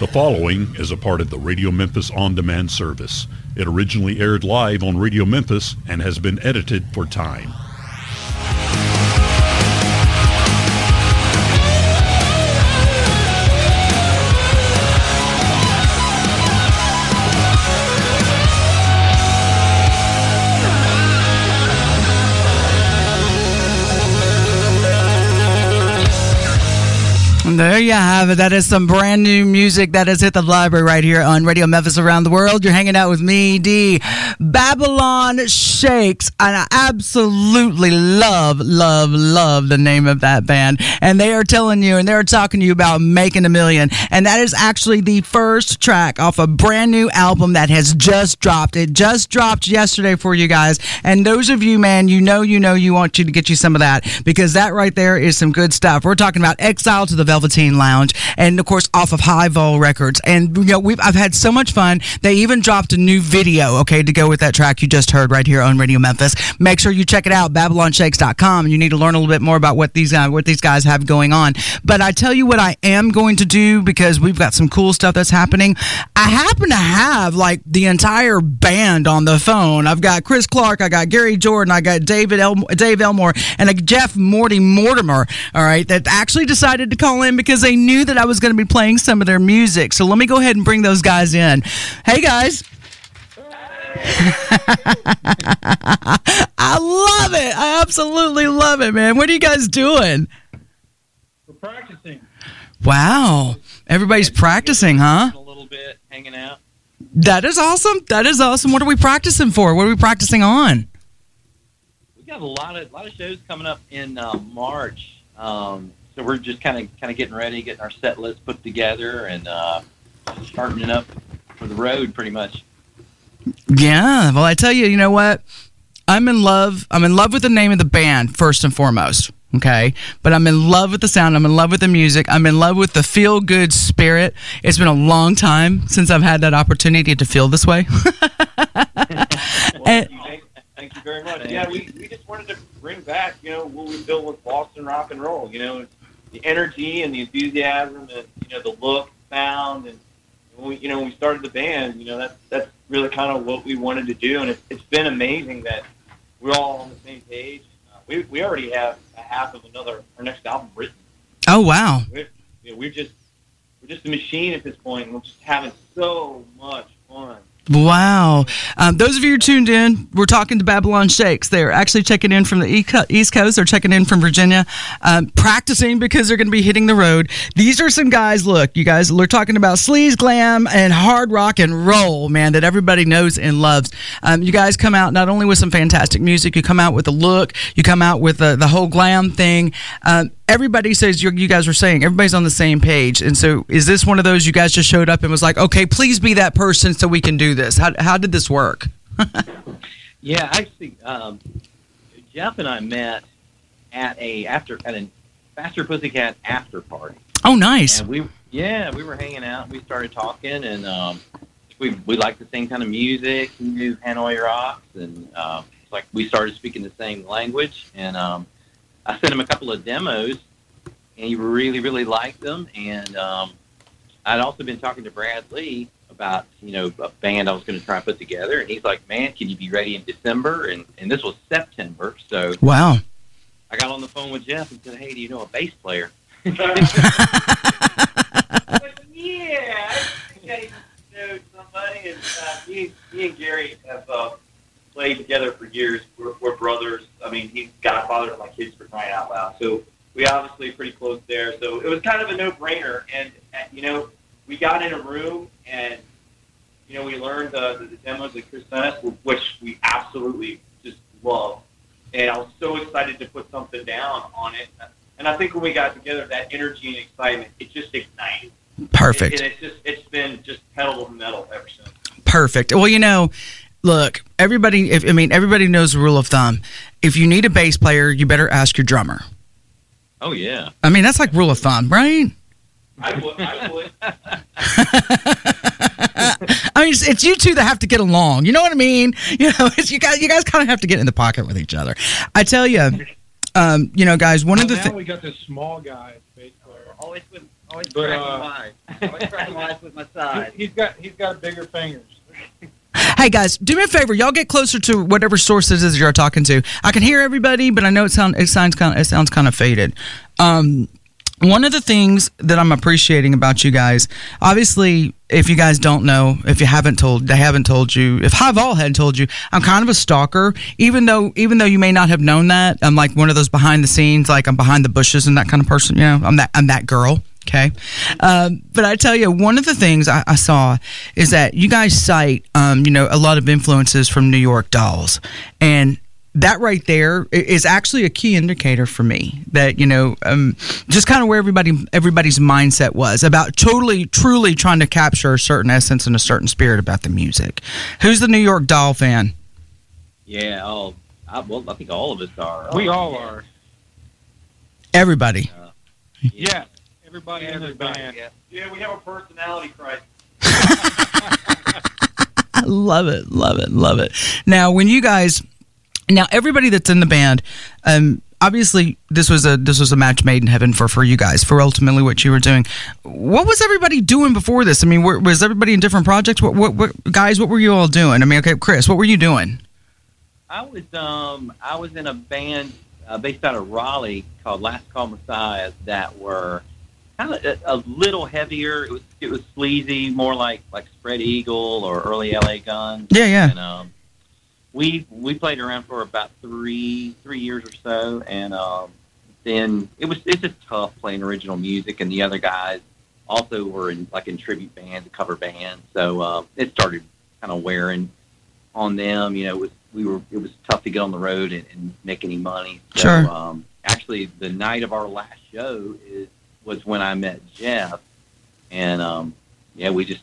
The following is a part of the Radio Memphis On Demand service. It originally aired live on Radio Memphis and has been edited for time. There you have it. That is some brand new music that has hit the library right here on Radio Memphis Around the World. You're hanging out with me, D. Babylon Shakes. And I absolutely love, love, love the name of that band. And they are telling you and they're talking to you about making a million. And that is actually the first track off a brand new album that has just dropped. It just dropped yesterday for you guys. And those of you, man, you know, you know, you want you to get you some of that because that right there is some good stuff. We're talking about Exile to the Velveteen Lounge, and of course off of High Vol Records. And you know, I've had so much fun. They even dropped a new video, okay, to go with that track you just heard right here on Radio Memphis. Make sure you check it out, BabylonShakes.com. You need to learn a little bit more about what these uh, what these guys have going on. But I tell you what, I am going to do because we've got some cool stuff that's happening. I happen to have like the entire band on the phone. I've got Chris Clark, I got Gary Jordan, I got David El- Dave Elmore, and a Jeff Morty Mortimer. All right, that actually decided to call in because they knew that I was going to be playing some of their music. So let me go ahead and bring those guys in. Hey guys. I love it. I absolutely love it, man. What are you guys doing? We're practicing. Wow. Everybody's practicing, huh? A little bit, hanging out. That is awesome. That is awesome. What are we practicing for? What are we practicing on? We got a lot of lot of shows coming up in uh, March, um, so we're just kind of kind of getting ready, getting our set list put together, and uh, starting it up for the road, pretty much. Yeah. Well, I tell you, you know what? I'm in love. I'm in love with the name of the band first and foremost. Okay. But I'm in love with the sound. I'm in love with the music. I'm in love with the feel good spirit. It's been a long time since I've had that opportunity to feel this way. Well, And- thank, thank you very much. Yeah, we, we just wanted to bring back, you know, what we built with Boston rock and roll. You know, the energy and the enthusiasm, and you know, the look, sound, and when we, you know, when we started the band, you know, that's that's really kind of what we wanted to do, and it's, it's been amazing that we're all on the same page. Uh, we we already have a half of another our next album written. oh, wow. We're, you know, we're just we're just a machine at this point, and we're just having so much fun. Wow. Um, those of you who tuned in, we're talking to Babylon Shakes. They're actually checking in from the East Coast. They're checking in from Virginia, um, practicing because they're going to be hitting the road. These are some guys, look, you guys, we're talking about sleaze, glam, and hard rock and roll, man, that everybody knows and loves. Um, you guys come out not only with some fantastic music, you come out with a look, you come out with the, the whole glam thing. Everybody says you guys were saying everybody's on the same page and so is this one of those you guys just showed up and was like okay please be that person so we can do this how, how did this work Yeah, actually, um, Jeff and I met at a after at a Faster Pussycat after party. oh nice And we, yeah, we were hanging out. We started talking, and um, we we liked the same kind of music. We knew Hanoi rocks, and uh, it's like we started speaking the same language. And um, I sent him a couple of demos, and he really really liked them. And um, I'd also been talking to Brad Lee about you know a band I was going to try and put together, and he's like, "Man, can you be ready in December?" And and this was September, so wow I got on the phone with Jeff and said, "Hey, do you know a bass player?" But yeah, I think I know somebody, and uh, me, me and Gary have uh, played together for years. We're, we're brothers. I mean, he's godfather to my kids for crying out loud. So we obviously pretty close there. So it was kind of a no-brainer. And uh, you know, we got in a room and you know we learned the, the, the demos that Chris sent us, which we absolutely just love. And I was so excited to put something down on it. And I think when we got together, that energy and excitement, it just ignited. perfect And it's just it's been just pedal to metal ever since. perfect well you know look everybody if, i mean everybody knows the rule of thumb if you need a bass player you better ask your drummer Oh yeah. i mean that's like rule of thumb right I would, I would. I mean, it's, it's you two that have to get along. You know what I mean? You know, it's, you guys, you guys kind of have to get in the pocket with each other. I tell you, um, you know, guys, one Well, of the now things. we got this small guy, bass player. Always with always But, cracking uh, wise. always try to with my side. He's got he's got bigger fingers. Hey guys, do me a favor. Y'all get closer to whatever source it is you're talking to. I can hear everybody, but I know it sound it sounds kind of, it sounds kind of faded. Um, one of the things that I'm appreciating about you guys, obviously, if you guys don't know, if you haven't told, they haven't told you, if High Vol hadn't told you, I'm kind of a stalker. Even though, even though you may not have known that, I'm like one of those behind the scenes, like I'm behind the bushes and that kind of person. You know, I'm that I'm that girl. Okay. Um, but I tell you, one of the things I, I saw is that you guys cite, um, you know, a lot of influences from New York Dolls. And that right there is actually a key indicator for me that, you know, um, just kind of where everybody everybody's mindset was about totally, truly trying to capture a certain essence and a certain spirit about the music. Who's the New York Doll fan? Yeah. Oh, I, well, I think all of us are. We all are. Everybody. Yeah. Everybody in the Everybody, band. yeah. Yeah, we have a personality crisis. I love it, love it, love it. Now, when you guys, now everybody that's in the band, um, obviously this was a this was a match made in heaven for for you guys for ultimately what you were doing. What was everybody doing before this? I mean, were, was everybody in different projects? What, what what guys? What were you all doing? I mean, okay, Chris, what were you doing? I was um I was in a band uh, based out of Raleigh called Last Call Messiah that were kind of a, a little heavier. It was it was sleazy, more like like Spread Eagle or early LA Guns. Yeah, yeah. And um, we we played around for about three three years or so, and um, then it was it's just tough playing original music, and the other guys also were in like in tribute bands, a cover bands, so um, it started kind of wearing on them. You know, it was we were it was tough to get on the road and, and make any money. So, Sure. Um, actually, the night of our last show is was when I met Jeff, and um, yeah, we just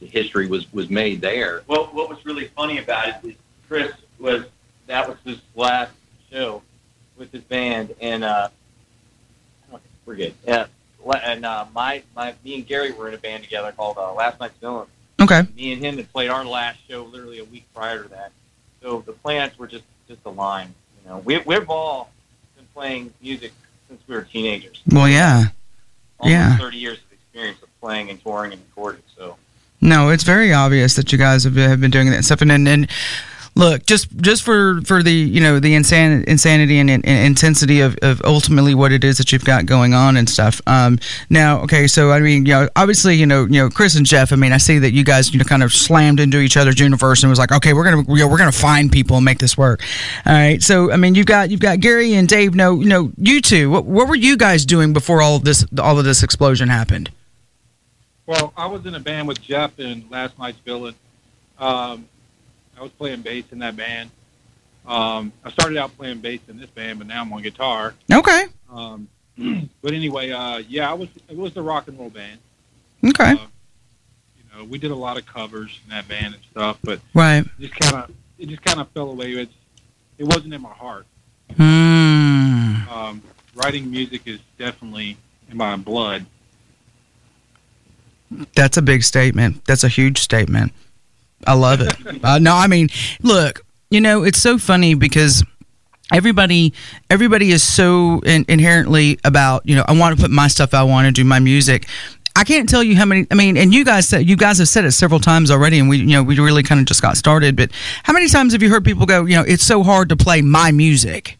the history was was made there. Well, what was really funny about it is Chris was that was his last show with his band, and uh, We're good. yeah, and uh, my my me and Gary were in a band together called uh, Last Night's Villain. Okay, Me and him had played our last show literally a week prior to that, so the planets were just just aligned. You know, we we've all been playing music since we were teenagers. well, yeah. Almost Yeah. 30 years of experience of playing and touring and recording. So. No, it's very obvious that you guys have, have been doing that stuff, and, and and look, just just for for the you know the insan- insanity and, and intensity of, of ultimately what it is that you've got going on and stuff. Um, now, okay, so I mean, you know, obviously, you know, you know, Chris and Jeff. I mean, I see that you guys you know kind of slammed into each other's universe and was like, okay, we're gonna you know, we're gonna find people and make this work. All right, so I mean, you've got you've got Gary and Dave. No, you know, you two. What, what were you guys doing before all of this all of this explosion happened? Well, I was in a band with Jeff in Last Night's Villain. Um, I was playing bass in that band. Um, I started out playing bass in this band, but now I'm on guitar. Okay, Um, but anyway, uh, yeah, I was. It was the rock and roll band. okay, Uh, you know, we did a lot of covers in that band and stuff, but right. it just kind of it just kind of fell away. It's, it wasn't in my heart. Hmm. Um, writing music is definitely in my blood. That's a big statement. That's a huge statement. I love it. uh, no, I mean, look, you know, it's so funny because everybody everybody is so in, inherently about you know I want to put my stuff I want to do my music. I can't tell you how many. I mean, and you guys said you guys have said it several times already, and we you know we really kind of just got started. But how many times have you heard people go, you know, it's so hard to play my music?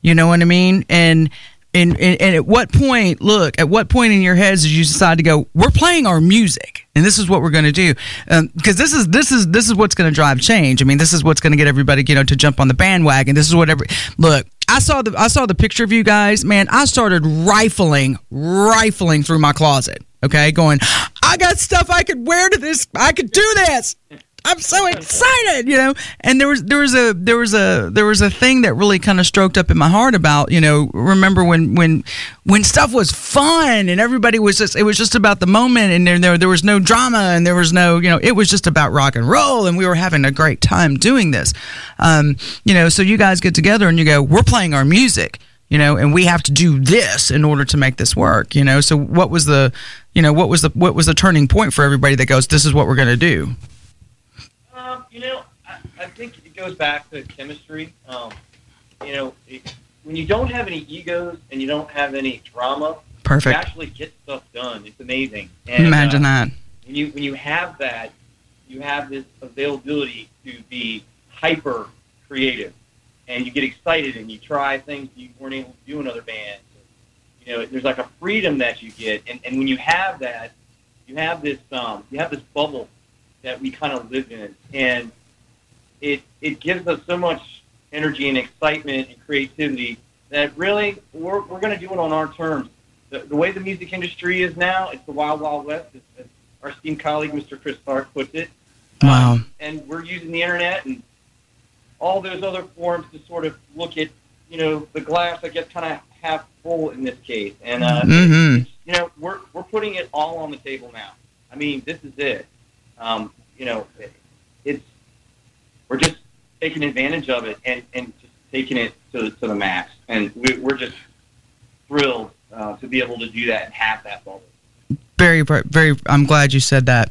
You know what I mean? And and, and, and at what point, look, at what point in your heads did you decide to go, we're playing our music and this is what we're going to do? Um, because this is, this is, this is what's going to drive change. I mean, this is what's going to get everybody, you know, to jump on the bandwagon. This is whatever, look, I saw the, I saw the picture of you guys, man. I started rifling, rifling through my closet. Okay. Going, I got stuff I could wear to this. I could do this. I'm so excited, you know. And there was there was a there was a there was a thing that really kind of stroked up in my heart about, you know, remember when when when stuff was fun and everybody was just it was just about the moment and there there, there was no drama and there was no, you know, it was just about rock and roll and we were having a great time doing this. Um, you know, so you guys get together and you go, "We're playing our music." You know, and we have to do this in order to make this work, you know. So what was the you know, what was the what was the turning point for everybody that goes, "This is what we're going to do." Um, you know, I, I think it goes back to chemistry. Um, you know, it, when you don't have any egos and you don't have any drama, Perfect. You actually get stuff done. It's amazing. And, Imagine uh, that. when you when you have that, you have this availability to be hyper creative, and you get excited and you try things you weren't able to do in other bands. You know, there's like a freedom that you get, and, and when you have that, you have this um, you have this bubble that we kind of live in, and it it gives us so much energy and excitement and creativity that really we're we're going to do it on our terms. The, the way the music industry is now, it's the wild wild west. As, as our esteemed colleague Mr. Chris Clark puts it. Wow. Um, and we're using the internet and all those other forms to sort of look at, you know, the glass, I guess, kind of half full in this case. And, uh, mm-hmm. you know, we're, we're putting it all on the table now. I mean, this is it. Um, you know, it, it's, we're just taking advantage of it and, and just taking it to, to the max. And we, we're just thrilled uh, to be able to do that and have that bubble. very very very i'm glad you said that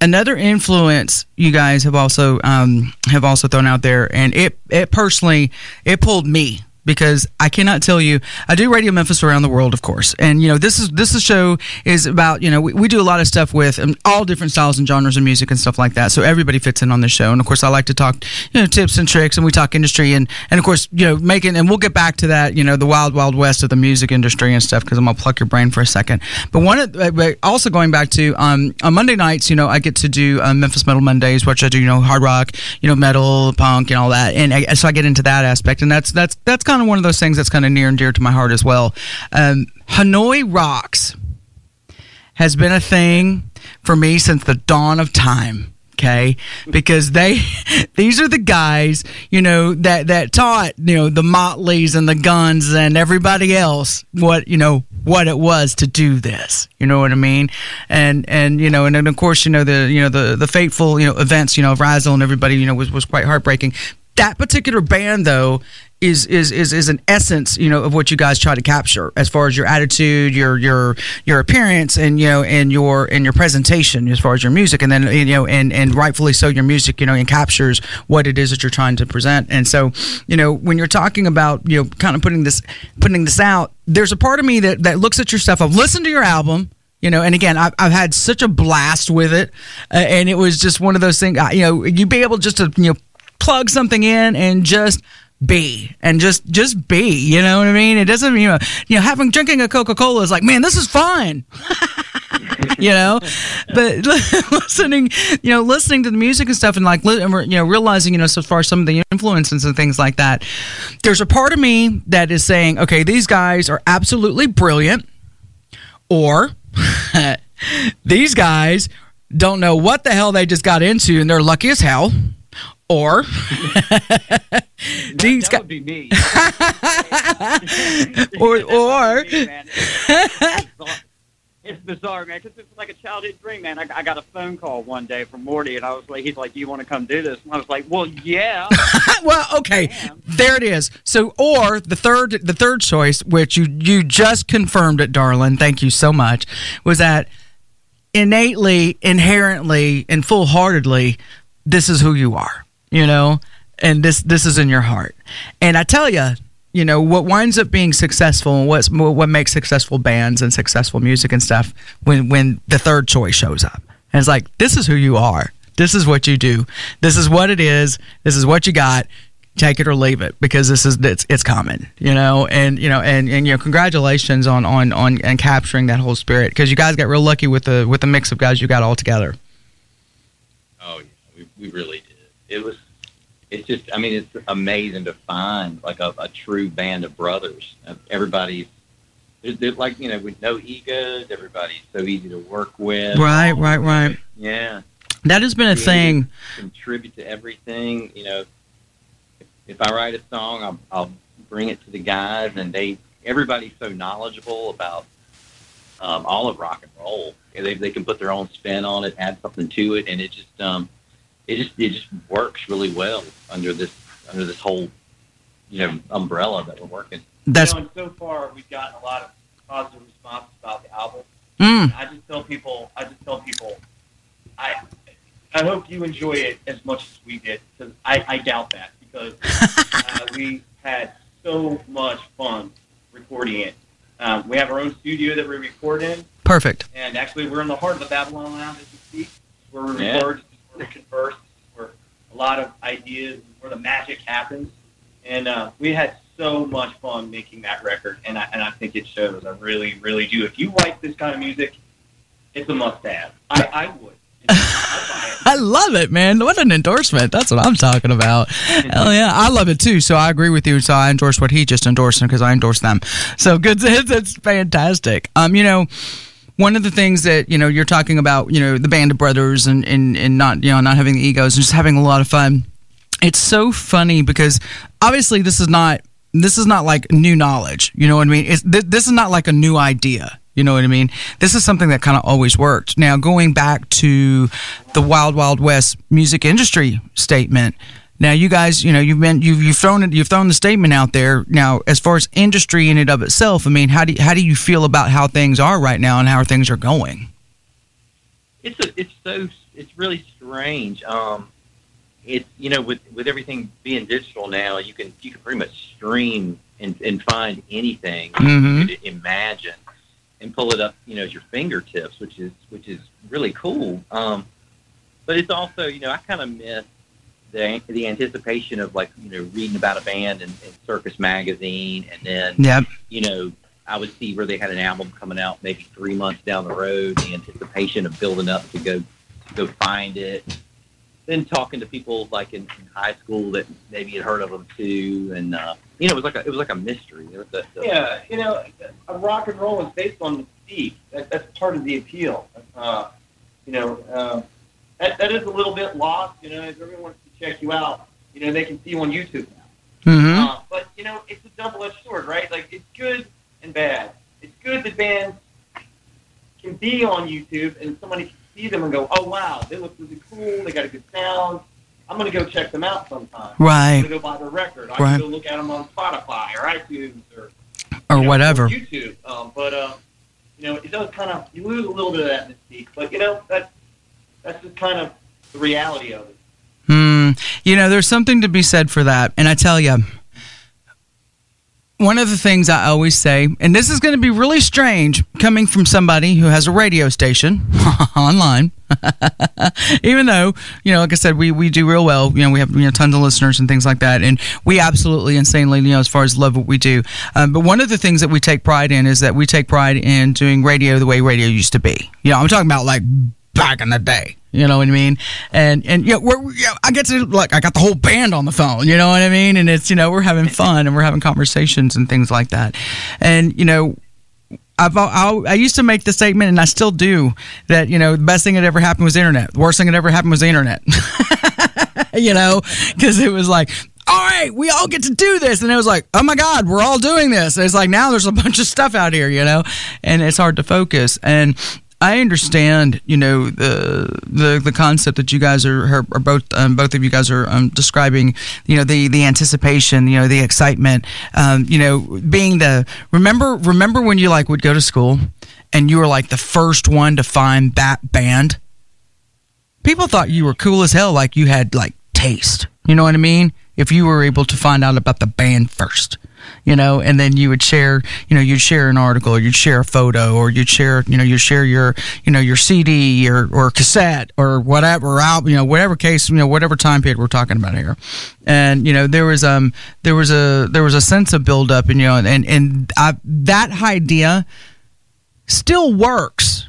another influence you guys have also um, have also thrown out there and it it personally it pulled me because I cannot tell you I do Radio Memphis around the world of course. And you know this is this is show is about you know we, we do a lot of stuff with um, all different styles and genres of music and stuff like that. So everybody fits in on this show. And of course I like to talk you know tips and tricks and we talk industry and and of course you know making and we'll get back to that you know the wild wild west of the music industry and stuff because I'm gonna pluck your brain for a second. But one uh, but also going back to um on Monday nights you know I get to do um, Memphis Metal Mondays which I do you know hard rock you know metal punk and all that. And I, so I get into that aspect and that's that's that's kind of one of those things that's kind of near and dear to my heart as well. Um, Hanoi Rocks has been a thing for me since the dawn of time okay? Because they these are the guys you know that that taught you know the motleys and the guns and everybody else what you know what it was to do this you know what i mean? And and you know and then of course you know the you know the the fateful you know events you know of Razzle and everybody you know was was quite heartbreaking. That particular band though is is is is an essence you know of what you guys try to capture as far as your attitude your your your appearance and you know and your and your presentation as far as your music. And then you know and and rightfully so your music you know and captures what it is that you're trying to present. And so you know when you're talking about you know kind of putting this putting this out there's a part of me that that looks at your stuff. I've listened to your album you know and again I've, I've had such a blast with it. Uh, and it was just one of those things you know you'd be able just to you know plug something in and just be and just just be you know what i mean? It doesn't you know you know having drinking a coca-cola is like man this is fun. You know? But listening you know listening to the music and stuff and like and we're, you know realizing you know so far some of the influences and things like that. There's a part of me that is saying okay these guys are absolutely brilliant or these guys don't know what the hell they just got into and they're lucky as hell or these that would be me. or or would be me, man. It's bizarre. Man. Because it's like a childhood dream, man. I, I got a phone call one day from Morty, and I was like, he's like, "Do you want to come do this?" And I was like, "Well, yeah." well okay there it is so or the third the third choice which you you just confirmed it darling thank you so much was that innately inherently and full-heartedly this is who you are you know and this this is in your heart. And i tell you you know what winds up being successful and what's what makes successful bands and successful music and stuff when when the third choice shows up. And it's like this is who you are. This is what you do. This is what it is. This is what you got. Take it or leave it because this is it's it's common you know? And you know and and you know congratulations on on on and capturing that whole spirit because you guys got real lucky with the with the mix of guys you got all together. Oh yeah, we, we really did. It was. It's just. I mean, it's amazing to find like a, a true band of brothers. Uh, Everybody's. They're, they're like you know with no egos. Everybody's so easy to work with. right right right Yeah. that has been a thing Contribute to everything. You know, if, if I write a song, I'll, I'll bring it to the guys, and they. Everybody's so knowledgeable about um, all of rock and roll. They they can put their own spin on it, add something to it, and it just um, it just it just works really well under this under this whole you know umbrella that we're working. that's you know, and so far we've gotten a lot of positive response about the album. mm, I just tell people, I just tell people, I, I hope you enjoy it as much as we did because I, I doubt that because uh, we had so much fun recording it. Um, we have our own studio that we record in, Perfect. and actually we're in the heart of the Babylon Lounge as we speak, where we Yeah. record, converse, where a lot of ideas, where the magic happens. And uh, we had so much fun making that record, and I, and I think it shows. I really, really do. If you like this kind of music, it's a must-have. I, I would. I'd buy it. I love it, man. What an endorsement. That's what I'm talking about. Hell yeah. I love it too. So I agree with you. So I endorse what he just endorsed because I endorse them. So good. It's fantastic. Um, you know, one of the things that, you know, you're talking about, you know, the band of brothers and, and, and not, you know, not having the egos and just having a lot of fun. It's so funny because obviously this is not, this is not like new knowledge. You know what I mean? Th- this is not like a new idea. You know what I mean? This is something that kind of always worked. Now, going back to the Wild Wild West music industry statement. Now, you guys, you know, you've been you've you've thrown it, you've thrown the statement out there. Now, as far as industry in and of itself, I mean, how do you, how do you feel about how things are right now and how things are going? it's a, it's so it's really strange. Um, it's you know with with everything being digital now, you can you can pretty much stream and, and find anything Mhm. you could imagine and pull it up you know at your fingertips, which is which is really cool. Um, but it's also you know I kind of miss the the anticipation of like you know reading about a band in, in Circus magazine and then Yep. you know, I would see where they had an album coming out maybe three months down the road, the anticipation of building up to go to go find it. Then talking to people like in, in high school that maybe had heard of them too, and uh, you know, it was like a it was like a mystery. It was the, the, Yeah, you know, a rock and roll is based on mystique. That, that's part of the appeal. Uh, you know, uh, that, that is a little bit lost. You know, if everyone wants to check you out, you know, they can see you on YouTube now. Mm-hmm. Uh, but you know, it's a double-edged sword, right? Like it's good and bad. It's good that bands can be on YouTube and somebody can see them and go, "Oh wow, they look really cool. They got a good sound. I'm gonna go check them out sometime. Right. I'm Right. gonna go buy their record. I Right. can go look at them on Spotify or iTunes or Or you know, whatever. YouTube. Um, but uh, you know, it does kind of you lose a little bit of that mystique. But you know, that's that's just kind of the reality of it. Hmm. You know, there's something to be said for that. And I tell you, one of the things I always say, and this is going to be really strange coming from somebody who has a radio station online, even though, you know, like I said, we, we do real well. You know, we have, you know, tons of listeners and things like that. And we absolutely insanely, you know, as far as love what we do. Um, but one of the things that we take pride in is that we take pride in doing radio the way radio used to be. You know, I'm talking about like back in the day. You know what I mean? And and know, we're, know, I get to like I got the whole band on the phone. You know what I mean? And it's you know we're having fun and we're having conversations and things like that. And you know. I've, I, I used to make the statement, and I still do, that you know the best thing that ever happened was the internet. The worst thing that ever happened was the internet. you know, because it was like, all right, we all get to do this, and it was like, oh my God, we're all doing this. And it's like now there's a bunch of stuff out here, you know, and it's hard to focus. And I understand, you know, the the the concept that you guys are are, both um, both of you guys are um, describing. You know, the the anticipation, you know, the excitement. Um, you know, being the remember remember when you like would go to school and you were like the first one to find that band. People thought you were cool as hell, like you had like taste. You know what I mean? If you were able to find out about the band first you know, and then you would share, you know, you'd share an article, or you'd share a photo, or you'd share, you know, you'd share your, you know, your CD or, or cassette or whatever out, you know, whatever case, you know, whatever time period we're talking about here. And, you know, there was, um, there was a, there was a sense of buildup and, you know, and, and I, that idea still works.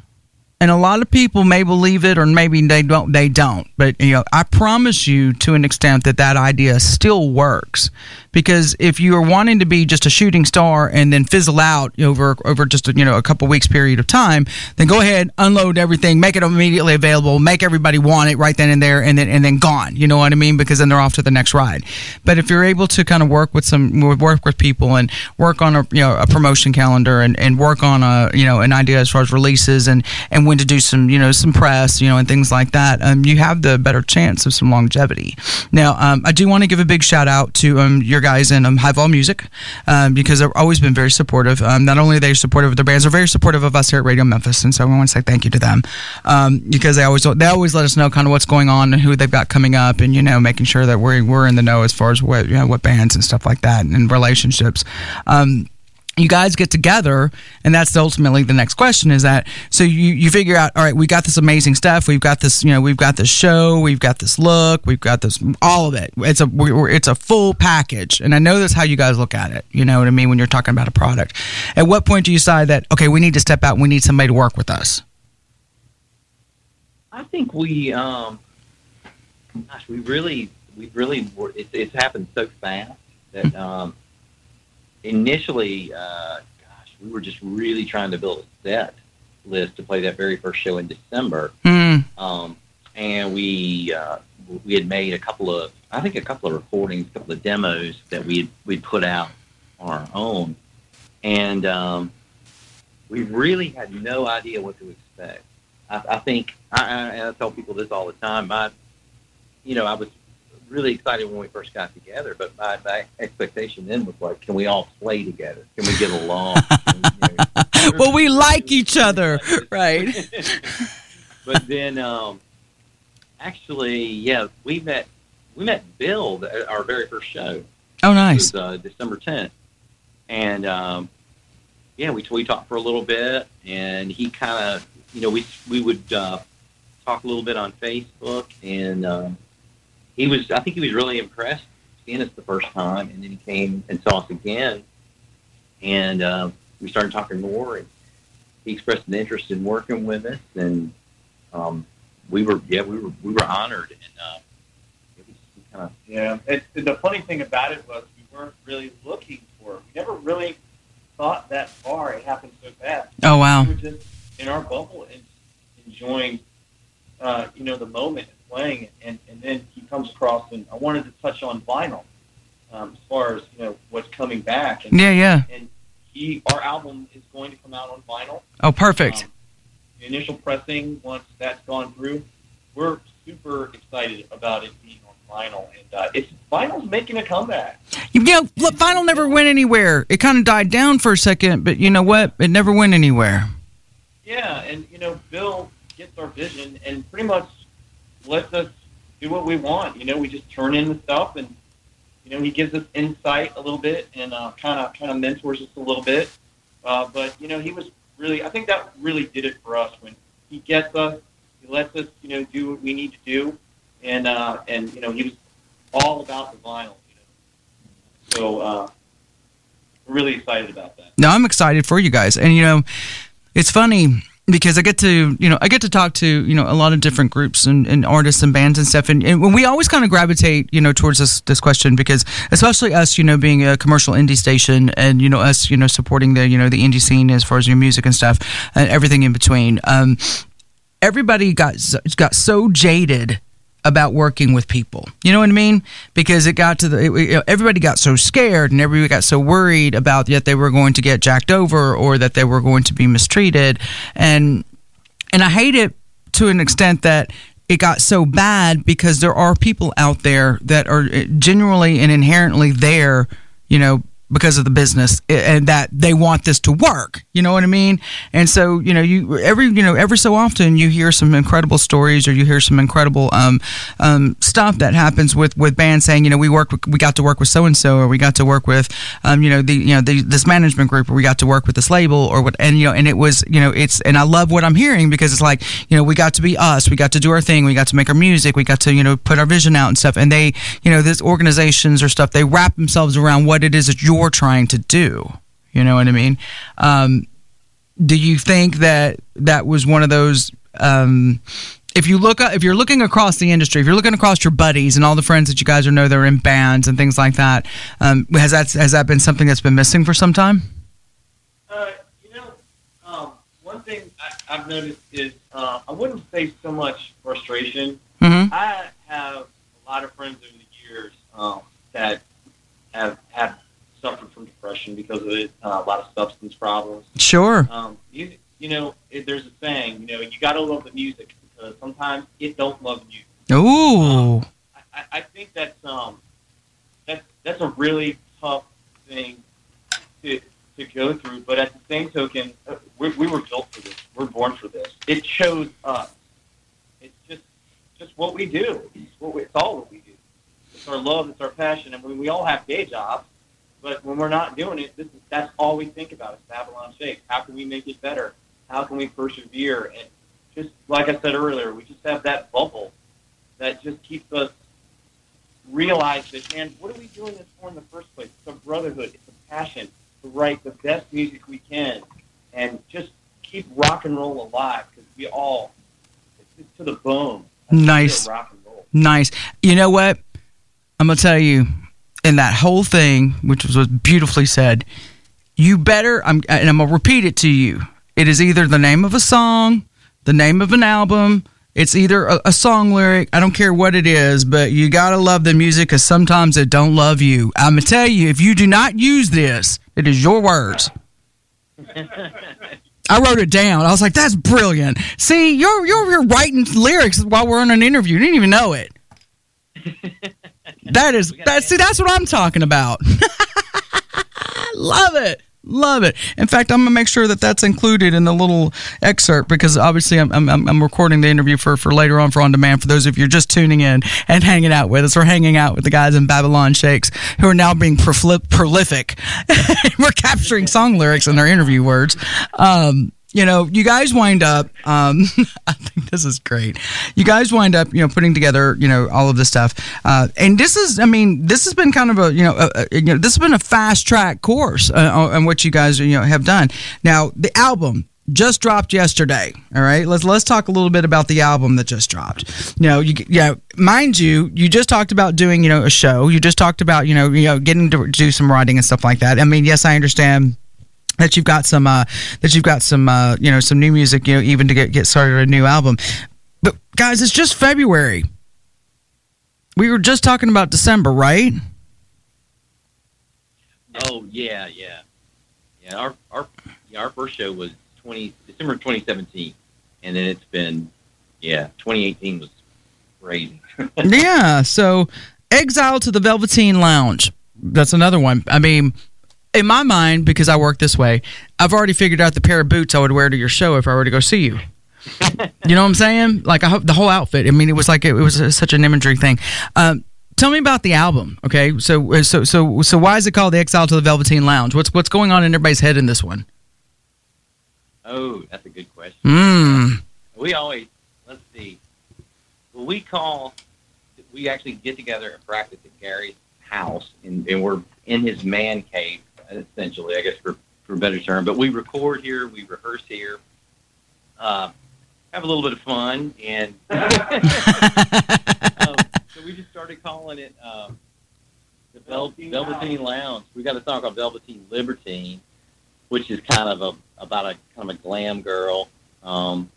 And a lot of people may believe it or maybe they don't they don't. But you know, I promise you to an extent that that idea still works because if you are wanting to be just a shooting star and then fizzle out over over just a, you know a couple weeks period of time, then go ahead, unload everything, make it immediately available, make everybody want it right then and there, and then and then gone. You know what I mean? Because then they're off to the next ride. But if you're able to kind of work with some work with people and work on a you know a promotion calendar and, and work on a you know an idea as far as releases and and when to do some you know some press you know and things like that, um, you have the better chance of some longevity. Now, um, I do want to give a big shout out to um, your guys in um, High Vol Music um, because they've always been very supportive. Um, not only are they supportive of their bands, they're very supportive of us here at Radio Memphis, and so I want to say thank you to them um, because they always they always let us know kind of what's going on and who they've got coming up, and you know making sure that we're we're in the know as far as what you know what bands and stuff like that and relationships. Um, you guys get together and that's ultimately the next question is that so you, you figure out all right we got this amazing stuff. We've got this you know we've got this show. We've got this look. We've got this all of it. It's a we're, it's a full package. And i know that's how you guys look at it. You know what i mean? When you're talking about a product. At what point do you decide that okay we need to step out and we need somebody to work with us? I think we, um, gosh, we really, we really, it, it's happened so fast that um, initially, uh, gosh, we were just really trying to build a set list to play that very first show in December. Hmm. Um, and we uh, we had made a couple of I think a couple of recordings, a couple of demos that we we put out on our own, and um, we really had no idea what to expect. I, I think I, I, I tell people this all the time. My, you know, I was really excited when we first got together, but my, my expectation then was like, can we all play together? Can we get along? You know, well we like each other right but then um, actually, yeah, we met we met Bill at our very first show. oh nice was uh, December 10th, and um, yeah, we we talked for a little bit, and he kind of you know we we would uh, talk a little bit on Facebook, and um, he was I think he was really impressed seeing us the first time, and then he came and saw us again, and uh, we started talking more, and he expressed an interest in working with us, and um, we were yeah we were we were honored, and uh, it was kind of Yeah, it, the funny thing about it was we weren't really looking for it. We never really thought that far. It happened so fast. oh wow We were just in our bubble and enjoying, uh, you know, the moment and playing. And, and then he comes across, and I wanted to touch on vinyl um, as far as, you know, what's coming back. And, yeah yeah and he, our album is going to come out on vinyl. oh perfect Um, the initial pressing, once that's gone through, we're super excited about it being on vinyl. And uh, it's vinyl's making a comeback. You know, look, vinyl never went anywhere. It kind of died down for a second, but you know what? It never went anywhere. Yeah, and you know, Bill gets our vision and pretty much lets us do what we want. You know, we just turn in the stuff, and you know, he gives us insight a little bit and kind of kind of mentors us a little bit. Uh, but you know, he was really, I think that really did it for us when he gets us, he lets us, you know, do what we need to do, and uh, and you know, he was all about the vinyl. You know, so uh, really excited about that. No, I'm excited for you guys, and you know, it's funny because I get to you know I get to talk to you know a lot of different groups and, and artists and bands and stuff, and, and we always kind of gravitate you know towards this this question because especially us you know being a commercial indie station and you know us you know supporting the you know the indie scene as far as your music and stuff and everything in between. Um, everybody got got so jaded about working with people. You know what I mean? Because it got to the it, everybody got so scared and everybody got so worried about that they were going to get jacked over or that they were going to be mistreated and and I hate it to an extent that it got so bad because there are people out there that are uh, genuinely and inherently there, you know, because of the business eh, and that they want this to work. You know what I mean? And so, you know, you every you know every so often you hear some incredible stories or you hear some incredible um, um, stuff that happens with with bands saying, you know, we work we got to work with so and so or we got to work with um, you know the you know the, this management group or we got to work with this label or what and you know and it was you know it's and I love what I'm hearing because it's like you know we got to be us we got to do our thing we got to make our music we got to you know put our vision out and stuff and they you know these organizations or stuff they wrap themselves around what it is that you're trying to do you know what I mean um, do you think that that was one of those um, if you look if you're looking across the industry if you're looking across your buddies and all the friends that you guys are know that are in bands and things like that um, has that has that been something that's been missing for some time Uh, you know, um, one thing I, I've noticed is uh, I wouldn't say so much frustration. mm-hmm. I have a lot of friends over the years um, that have have suffered from depression because of it. Uh, a lot of substance problems. sure Um, you, you know, it, there's a saying. You know, you got to love the music because sometimes it don't love you. Ooh. I, I- I think that's um that's that's a really tough thing to to go through. But at the same token, uh, we, we were built for this. We're born for this. It chose us. It's just just what we do. It's, what we, it's all what we do. It's our love. It's our passion. And we, we all have day jobs, But when we're not doing it, this is that's all we think about is Babylon Shakes. How can we make it better? How can we persevere? And just like I said earlier, we just have that bubble that just keeps us realize that, man, what are we doing this for in the first place? It's a brotherhood. It's a passion to write the best music we can and just keep rock and roll alive because we all, it's, to the bone. That's Nice. Rock and roll. Nice. You know what? I'm gonna tell you, in that whole thing, which was beautifully said, you better. I'm and I'm gonna repeat it to you. It is either the name of a song, the name of an album. It's either a, a song lyric. I don't care what it is, but you gotta love the music because sometimes it don't love you. I'm gonna tell you, if you do not use this, it is your words. I wrote it down. I was like, "That's brilliant." See, you're you're, you're writing lyrics while we're on an interview. You didn't even know it. That is that. See, that's what I'm talking about. Love it. Love it. In fact, I'm gonna make sure that that's included in the little excerpt because obviously I'm, I'm, I'm recording the interview for, for later on for on demand. For those of you just tuning in and hanging out with us, we're hanging out with the guys in Babylon Shakes who are now being profli- prolific. we're capturing song lyrics in their interview words. Um, you know, you guys wind up. Um, I think this is great. You guys wind up, you know, putting together, you know, all of this stuff. Uh, and this is, I mean, this has been kind of a, you know, a, a, you know, this has been a fast track course uh, on what you guys, you know, have done. Now, the album just dropped yesterday. All right, let's let's talk a little bit about the album that just dropped. You know, you yeah, mind you, you just talked about doing, you know, a show. You just talked about, you know, you know, getting to do some writing and stuff like that. I mean, yes, I understand that you've got some uh, that you've got some uh, you know some new music you know even to get get started a new album. But guys it's just february. We were just talking about december right? Oh yeah, yeah, yeah. Our our yeah, our first show was twenty December twenty seventeen, and then it's been yeah twenty eighteen was crazy. yeah so exile to the velveteen lounge. That's another one. I mean in my mind because i work this way i've already figured out the pair of boots i would wear to your show if i were to go see you. You know what i'm saying? Like I hope the whole outfit. I mean it was like it, was such an imagery thing. Um, tell me about the album okay? So so so so why is it called the exile to the velveteen lounge? What's what's going on in everybody's head in this one? Oh, that's a good question. mm. We always let's see. Well, we call we actually get together and practice at Gary's house, and, and we're in his man cave essentially, I guess for for a better term. But we record here, we rehearse here, uh, have a little bit of fun, and um, so we just started calling it um, the Vel- Velveteen Velveteen Lounge. We got a song called Velveteen Libertine, which is kind of a about a kind of a glam girl, um,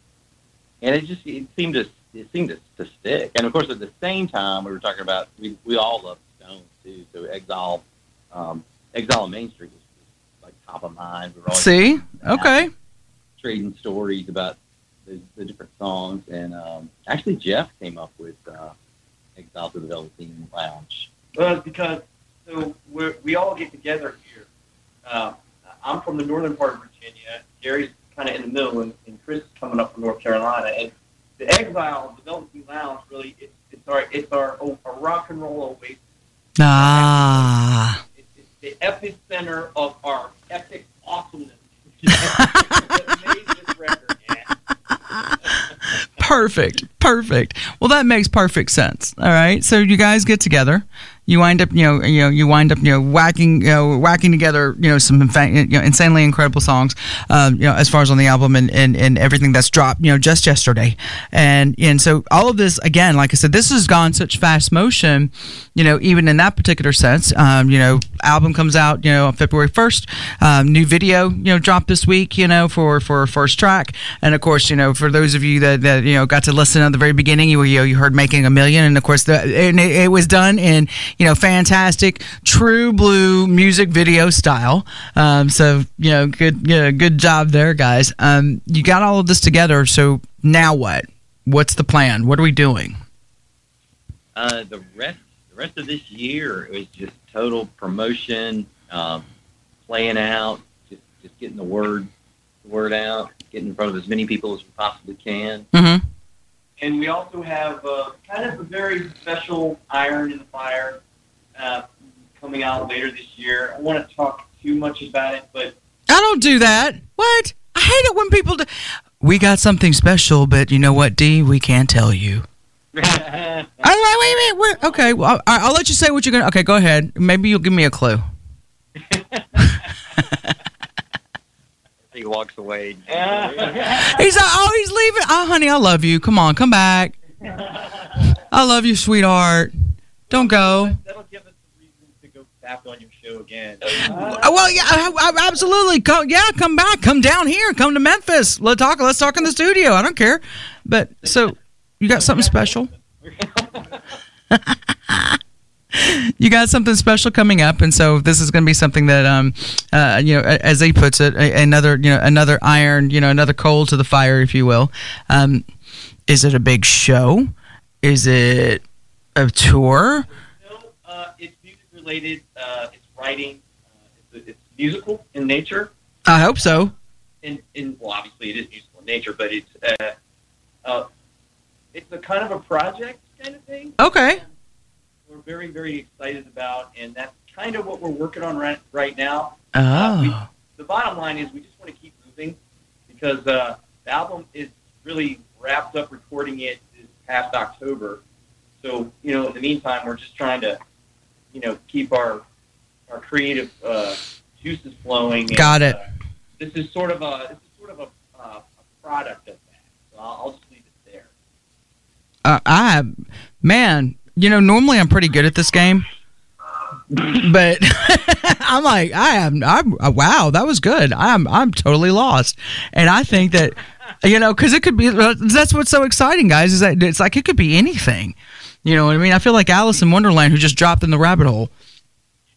and it just it seemed to it seemed to, to stick. And of course, at the same time, we were talking about we we all love Stones too. So Exile, um, Exile on Main Street was, was like top of mind. We were always see okay trading stories about the, the different songs, and um, actually Jeff came up with uh, Exile to the Velveteen Lounge. Well, it's because so we're, we all get together here. Uh, I'm from the northern part of Virginia. Gary's kind of in the middle, and, and Chris is coming up from North Carolina. And the Exile, the Velveteen Lounge, really, it's, it's our it's our, oh, our rock and roll oasis. ah It's, it's the epicenter of our epic awesomeness. perfect perfect. Well that makes perfect sense. All right so you guys get together you wind up you know you know you wind up you know whacking you know whacking together you know some infa- you know, insanely incredible songs um, you know as far as on the album and, and and everything that's dropped you know just yesterday and and so all of this again like i said this has gone such fast motion you know even in that particular sense um, you know album comes out you know on february 1st um, new video you know dropped this week you know for for first track and of course you know for those of you that, that you know got to listen at the very beginning you you, know, you heard making a million and of course the, and it, it was done in you know fantastic true blue music video style. Um, so you know good you know, good job there guys. Um, you got all of this together so now what? What's the plan? What are we doing? Uh, the rest the rest of this year was just total promotion, um, playing out, just just getting the word the word out, getting in front of as many people as we possibly can. mm-hmm. And we also have uh, kind of a very special iron in the fire uh, coming out later this year. I don't want to talk too much about it, but I don't do that. What? I hate it when people do. We got something special, but you know what, D? We can't tell you. All right, wait, wait, wait. Okay, well, I'll, I'll let you say what you're gonna. Okay, go ahead. Maybe you'll give me a clue. He walks away. He's like, oh, he's leaving. Oh, honey, I love you. Come on, come back. I love you, sweetheart. Don't go. that'll give us a reason to back on your show again. Uh, well, yeah, I, I, absolutely. Go, yeah, come back. Come down here. Come to Memphis. Let's talk. Let's talk in the studio. I don't care. But so you got something special? you got something special coming up, and so this is going to be something that, um, uh, you know, as he puts it, another, you know, another iron, you know, another coal to the fire, if you will. Um, is it a big show? Is it a tour? No, uh, it's music related. Uh, it's writing. Uh, it's, it's musical in nature. I hope so. In, in well, obviously it is musical in nature, but it's uh, uh, it's a kind of a project kind of thing. Okay. We're very very excited about, and that's kind of what we're working on right right now. Oh. The bottom line is we just want to keep moving because uh, the album is really wrapped up recording it this past October. So you know, in the meantime, we're just trying to you know keep our our creative uh, juices flowing. and, Got it. Uh, this is sort of a this is sort of a, uh, a product of that. So I'll, I'll just leave it there. uh, I, man, you know, normally I'm pretty good at this game, but I'm like, I am, I'm, uh, wow, that was good. I'm, I'm totally lost, and I think that, you know, because it could be. That's what's so exciting, guys, is that it's like it could be anything. You know what I mean? I feel like Alice in Wonderland who just dropped in the rabbit hole.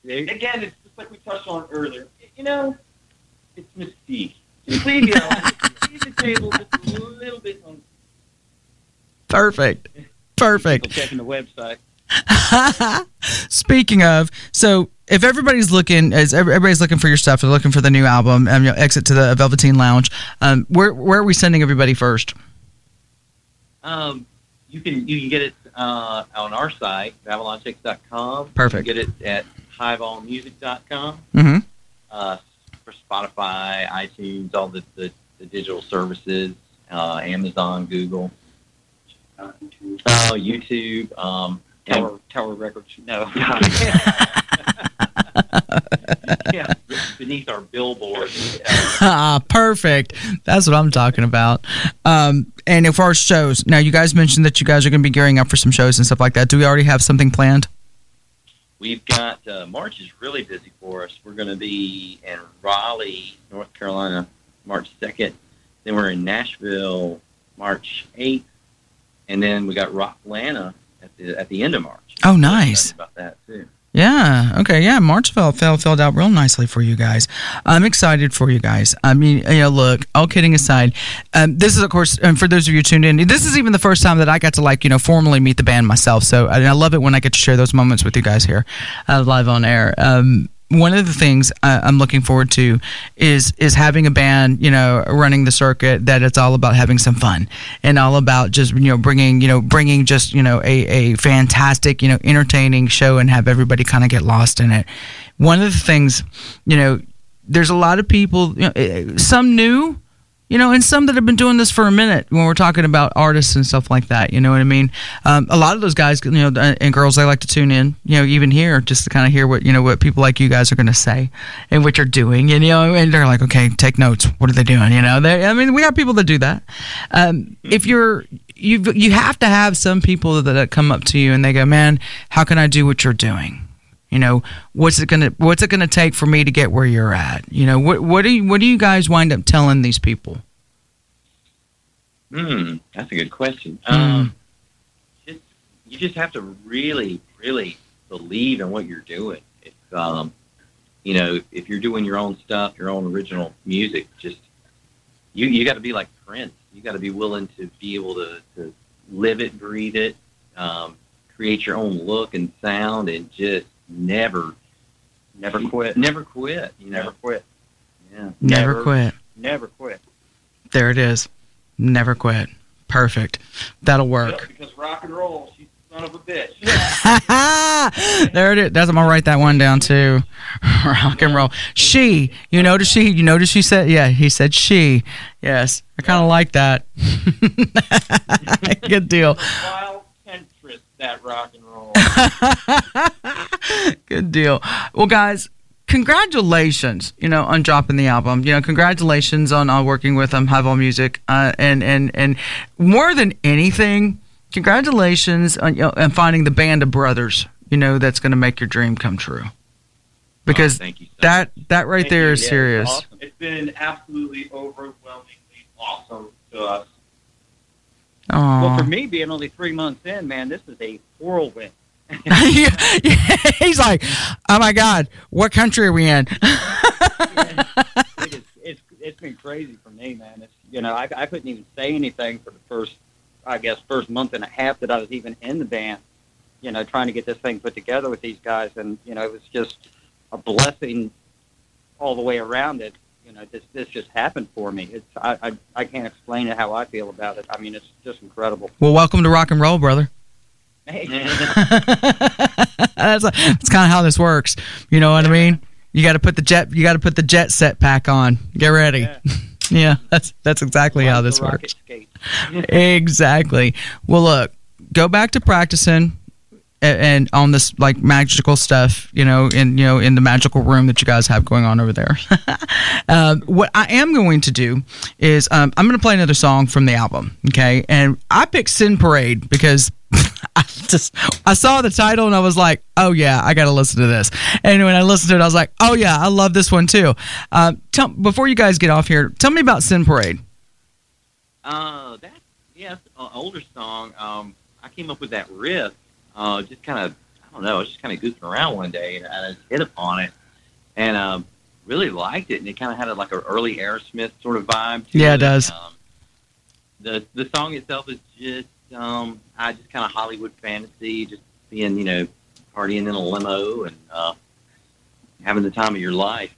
Again, it's just like we touched on earlier. You know, it's mystique. Just leave, you know, leave the table just a little bit on Perfect, perfect. Checking the website. Speaking of, so if everybody's looking, as everybody's looking for your stuff, they're looking for the new album, um, you know, exit to the Velveteen Lounge. Um, where where are we sending everybody first? Um, you can you can get it uh, on our site, BabylonShakes.com. Perfect. You can get it at highvolmusic.com. Mm-hmm. Uh, for Spotify, iTunes, all the, the, the digital services, uh, Amazon, Google, uh, oh, YouTube, um, Tower, Tower Records. No. yeah, beneath our billboard. Ah, perfect. That's what I'm talking about. Um, and if our shows, now you guys mentioned that you guys are going to be gearing up for some shows and stuff like that. Do we already have something planned? We've got uh, March is really busy for us. We're going to be in Raleigh, North Carolina, March second. Then we're in Nashville, March eighth, and then we got Rocklana at the at the end of March. Oh, nice. About that too. Yeah. Okay. Yeah. March fell, fell filled out real nicely for you guys. I'm excited for you guys. I mean, you know, look. All kidding aside, um, this is of course, and for those of you tuned in, this is even the first time that I got to like you know formally meet the band myself. So and I love it when I get to share those moments with you guys here, uh, live on air. Um, one of the things uh, I'm looking forward to is is having a band, you know, running the circuit that it's all about having some fun and all about just you know bringing you know bringing just you know a a fantastic you know entertaining show and have everybody kind of get lost in it. One of the things, you know, there's a lot of people, you know, eh, some new, you know, and some that have been doing this for a minute when we're talking about artists and stuff like that. You know what I mean? Um, a lot of those guys, you know, uh, and girls, they like to tune in, you know, even here just to kind of hear what, you know, what people like you guys are going to say and what you're doing. And, you know, and they're like, okay, take notes. What are they doing? You know, they, I mean, we have people that do that. Um, if you're, you you have to have some people that, that come up to you and they go, man, how can I do what you're doing? You know, what's it gonna what's it gonna take for me to get where you're at? You know, what what do you what do you guys wind up telling these people? Hmm, that's a good question. Hmm. Um, just you just have to really, really believe in what you're doing. If um, you know, if you're doing your own stuff, your own original music, just you you got to be like Prince. You got to be willing to be able to, to live it, breathe it, um, create your own look and sound, and just never, Never quit. never quit. You know, Never quit. yeah. Never, quit. Never quit. There it is. Never quit. Perfect. That'll work. Yep, because rock and roll, she's son of a bitch. there it is. That's I'm gonna write that one down too. Rock and roll. She. You notice she. You notice she said. Yeah, he said she. Yes, I kind of like that. Good deal. Wild centrist, that rock and roll. Good deal. Well, guys, congratulations, you know, on dropping the album. You know, congratulations on uh, working with um, High Vol Music, uh, and and and more than anything, congratulations on you know, on finding the band of brothers. You know, that's going to make your dream come true. Because Oh, thank you so that that right Thank there you. is Yeah, it's serious. awesome. It's been absolutely overwhelmingly awesome to us. Aw. Well, for me, being only three months in, man, this is a whirlwind. He's like, oh my God, what country are we in? it is, it's it's been crazy for me, man. It's you know I, I couldn't even say anything for the first I guess first month and a half that I was even in the band. You know, trying to get this thing put together with these guys, and you know it was just a blessing all the way around it. You know, this this just happened for me. It's I I, I can't explain it how I feel about it. I mean, it's just incredible. well, welcome to rock and roll, brother. Hey, that's that's kind of how this works. You know what I mean? You got to put the jet. You got to put the jet set pack on. Get ready. Yeah. Yeah, that's that's exactly how this works. exactly. Well, look, go back to practicing and, and on this like magical stuff, you know, in you know in the magical room that you guys have going on over there. um, what I am going to do is um, I'm going to play another song from the album. Okay, and I picked Sin Parade because. I just I saw the title and I was like, oh yeah, I got to listen to this. And when I listened to it, I was like, oh yeah, I love this one too. Um, tell before you guys get off here, tell me about Sin Parade. Uh, that yeah, it's an older song. Um, I came up with that riff. Uh, just kind of I don't know. I was just kind of goofing around one day and I just hit upon it, and um, really liked it. And it kind of had a, like an early Aerosmith sort of vibe. To Yeah, it it does. Um, the the song itself is just um, I just kind of Hollywood fantasy, just being you know partying in a limo and uh, having the time of your life.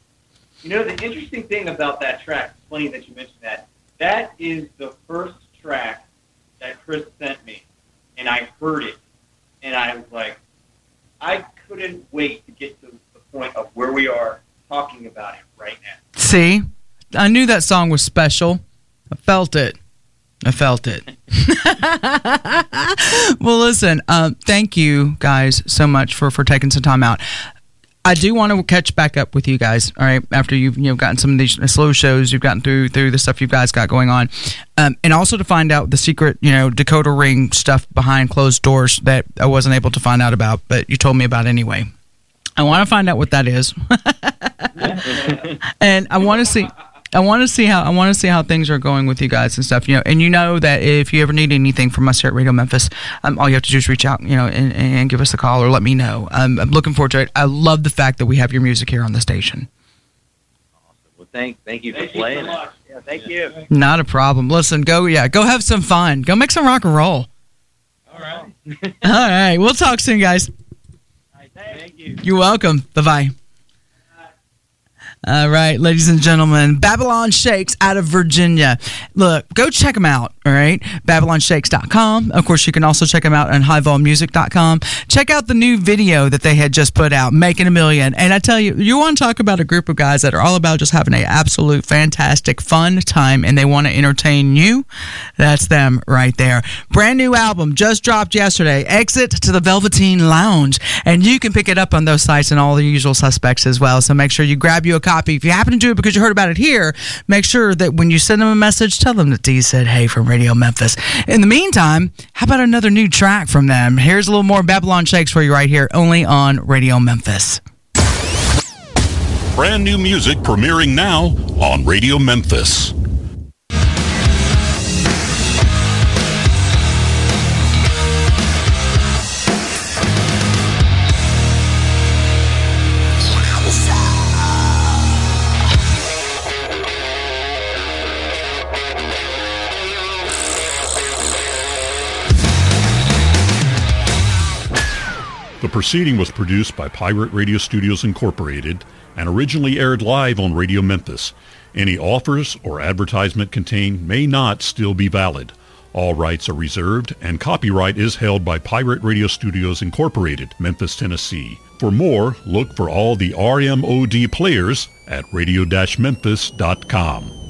You know, the interesting thing about that track, it's funny that you mentioned that, that is the first track that Chris sent me, and I heard it, and I was like, I couldn't wait to get to the point of where we are talking about it right now. See, I knew that song was special. I felt it. I felt it. well, listen. Um, thank you guys so much for for taking some time out. I do want to catch back up with you guys. All right, after you've you know gotten some of these slow shows, you've gotten through through the stuff you guys got going on, um, and also to find out the secret you know Dakota ring stuff behind closed doors that I wasn't able to find out about, but you told me about anyway. I want to find out what that is, and I want to see. I want to see how I want to see how things are going with you guys and stuff. You know, and you know that if you ever need anything from us here at Radio Memphis, um, all you have to do is reach out, you know, and, and give us a call or let me know. Um, I'm looking forward to it. I love the fact that we have your music here on the station. Awesome. Well, thank thank you for Thank you so playing it. much. Yeah, thank you. Not a problem. Listen, go yeah, go have some fun. Go make some rock and roll. All right. All right, we'll talk soon, guys. Thank you. You're welcome. Bye bye. All right, ladies and gentlemen, Babylon Shakes out of Virginia. Look, go check them out, all right? BabylonShakes.com. Of course, you can also check them out on highvolmusic.com. Check out the new video that they had just put out, Making a Million. And I tell you, you want to talk about a group of guys that are all about just having an absolute fantastic fun time and they want to entertain you. That's them right there. Brand new album just dropped yesterday, Exit to the Velveteen Lounge. And you can pick it up on those sites and all the usual suspects as well. So make sure you grab you a copy. If you happen to do it because you heard about it here, make sure that when you send them a message, tell them that D said, hey, from Radio Memphis. In the meantime, how about another new track from them? Here's a little more Babylon Shakes for you right here, only on Radio Memphis. Brand new music premiering now on Radio Memphis. The proceeding was produced by Pirate Radio Studios Incorporated and originally aired live on Radio Memphis. Any offers or advertisement contained may not still be valid. All rights are reserved and copyright is held by Pirate Radio Studios Incorporated, Memphis, Tennessee. For more, look for all the RMOD players at radio-memphis.com.